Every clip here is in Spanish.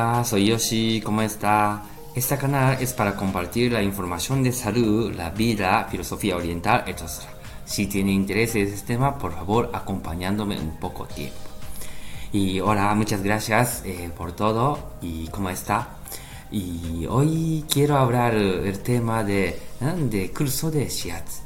Hola, soy Yoshi, ¿cómo está? Este canal es para compartir la información de salud, la vida, filosofía oriental, etc. Si tiene interés en este tema, por favor, acompañándome un poco tiempo. Y hola, muchas gracias eh, por todo y cómo está. Y hoy quiero hablar el tema de, ¿eh? de curso de Shiatsu.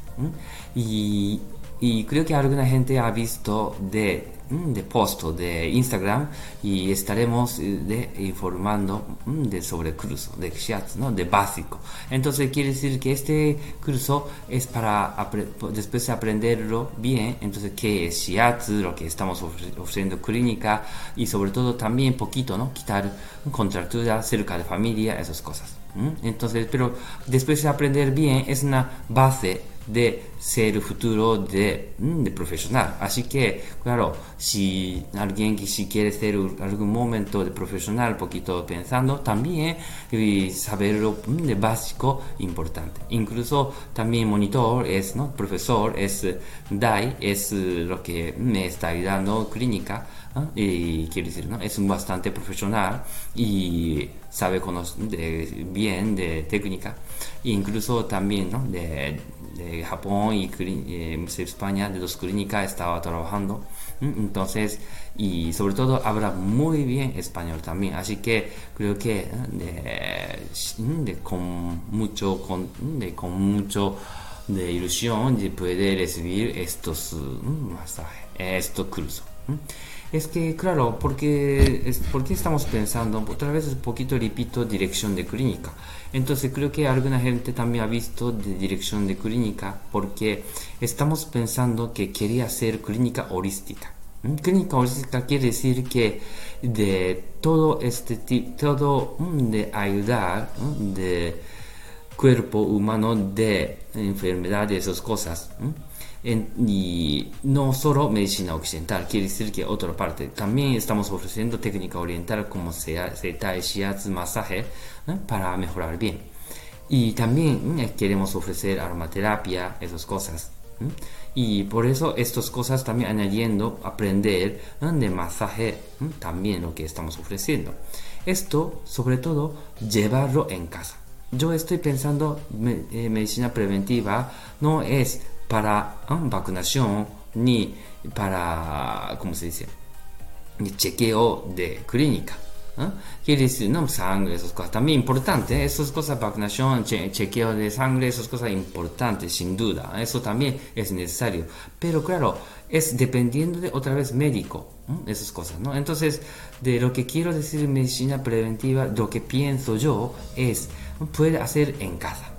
Y, y creo que alguna gente ha visto de Mm, de post de Instagram y estaremos eh, de, informando mm, de sobre curso de chat ¿no? de básico. Entonces quiere decir que este curso es para después de aprenderlo bien. Entonces qué es shiatsu lo que estamos ofreciendo clínica y sobre todo también poquito no quitar contractura cerca de familia esas cosas entonces pero después de aprender bien es una base de ser el futuro de, mm, de, profesional. Así que, claro, si alguien que si quiere ser algún momento de profesional, poquito pensando, también y saberlo mm, de básico importante. Incluso también monitor es, ¿no? Profesor es DAI, es lo que me está ayudando clínica. Y quiero decir, ¿no? Es bastante profesional y sabe conocer bien de técnica. incluso también, ¿no? De, de Japón y eh, España, de dos clínicas, estaba trabajando. Entonces, y sobre todo habla muy bien español también. Así que creo que de, con mucho, con, con mucho de ilusión de poder recibir estos masajes, estos cursos. Es que, claro, porque, es, porque estamos pensando, otra vez un poquito repito, dirección de clínica. Entonces creo que alguna gente también ha visto de dirección de clínica porque estamos pensando que quería hacer clínica holística. Clínica holística quiere decir que de todo este todo mm, de ayudar, de cuerpo humano de enfermedades, esas cosas y no solo medicina occidental, quiere decir que otra parte. También estamos ofreciendo técnica oriental como sea, Zeta, Shiatsu, masaje para mejorar bien. Y también eh, queremos ofrecer aromaterapia, esas cosas. Y por eso estas cosas también añadiendo aprender de masaje, también lo que estamos ofreciendo. Esto, sobre todo, llevarlo en casa. Yo estoy pensando eh, medicina preventiva no es para vacunación ni para, ¿cómo se dice? chequeo de clínica. Quiere decir, no, sangre, esas cosas también importantes, esas cosas, vacunación, chequeo de sangre, esas cosas importantes, sin duda, eso también es necesario. Pero claro, es dependiendo de otra vez médico, esas cosas, ¿no? Entonces, de lo que quiero decir medicina preventiva, lo que pienso yo es, puede hacer en casa.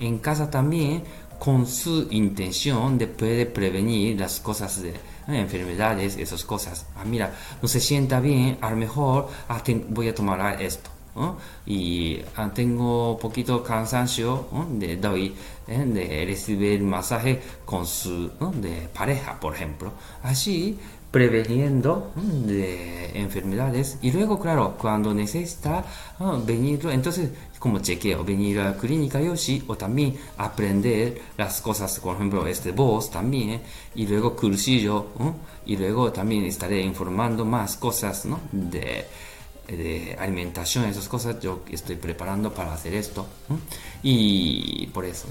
En casa también con su intención de poder prevenir las cosas de enfermedades, esas cosas. Ah, mira, no se sienta bien, a lo mejor ah, voy a tomar esto. y ah, tengo poquito cansancio de doy ¿eh? de recibir masaje con su de pareja por ejemplo así preveniendo de enfermedades. Y luego claro cuando necesita venir entonces como chequeo venir a clínica Yoshi o también aprender las cosas por ejemplo este voz también y luego cursillo y luego también estaré informando más cosas ¿no? de alimentación esas cosas yo estoy preparando para hacer esto y por eso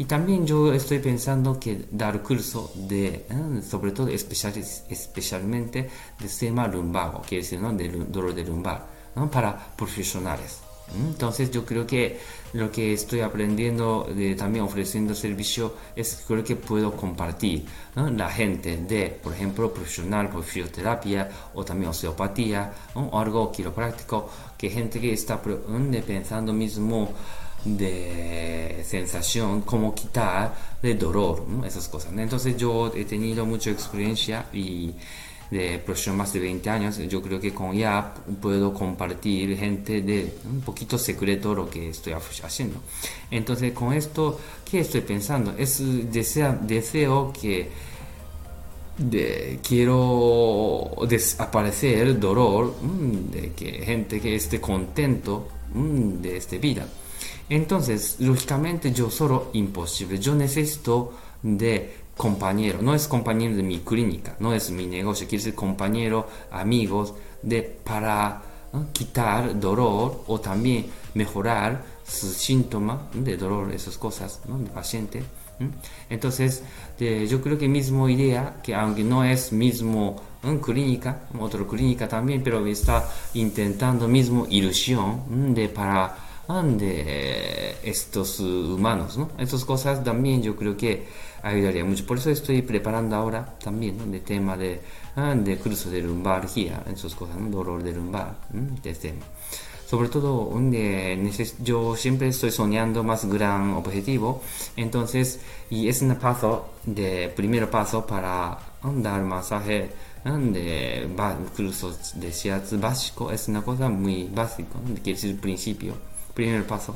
y también yo estoy pensando que dar curso de, ¿eh? sobre todo especial, especialmente de tema lumbago, quiere decir, ¿no? De dolor de lumbar, ¿no? Para profesionales. Entonces yo creo que lo que estoy aprendiendo, de, también ofreciendo servicio, es creo que puedo compartir la gente de, por ejemplo, profesional por fisioterapia o también osteopatía o algo quiropráctico, que gente que está pensando mismo de sensación, como quitar de dolor, esas cosas. Entonces yo he tenido mucha experiencia y de profesión más de 20 años, yo creo que con ya puedo compartir gente de un poquito secreto lo que estoy haciendo. Entonces con esto, ¿qué estoy pensando? Es desea, deseo que de, quiero desaparecer el dolor de que gente que esté contento de esta vida entonces, lógicamente yo solo imposible. Yo necesito de compañero. No es compañero de mi clínica, no es mi negocio. Quiere decir compañero, amigos, de para quitar dolor o también mejorar su síntoma de dolor, esas cosas ¿no? paciente. Entonces, yo creo que mismo idea, que aunque no es mismo clínica, otra clínica también, pero está intentando mismo ilusión de para de estos humanos, ¿no? Estas cosas también yo creo que ayudaría mucho. Por eso estoy preparando ahora también, ¿no? De tema de, de curso de lumbargia, esas cosas, ¿no? Dolor de lumbar, este tema sobre todo yo siempre estoy soñando más gran objetivo entonces y es un paso de primer paso para dar masaje de incluso de shiatsu básico es una cosa muy básica quiere decir principio primer paso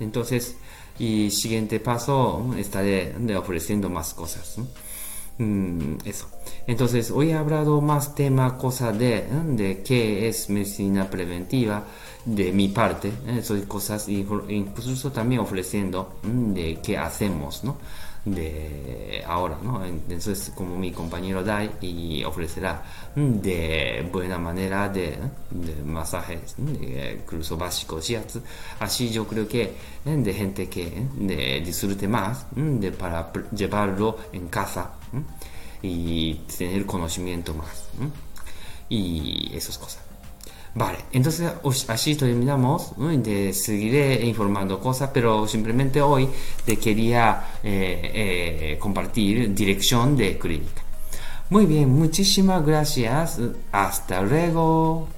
entonces y siguiente paso estaré ofreciendo más cosas mm, eso entonces hoy he hablado más tema cosa de de qué es medicina preventiva de mi parte, ¿eh? cosas, incluso también ofreciendo de qué hacemos, ¿no? De ahora, ¿no? Entonces, como mi compañero Dai y ofrecerá de buena manera de, masajes, de curso básico así yo creo que de gente que de disfrute más de para llevarlo en casa y tener conocimiento más y esas cosas. Vale, entonces así terminamos. De, seguiré informando cosas, pero simplemente hoy te quería eh, eh, compartir dirección de clínica. Muy bien, muchísimas gracias. Hasta luego.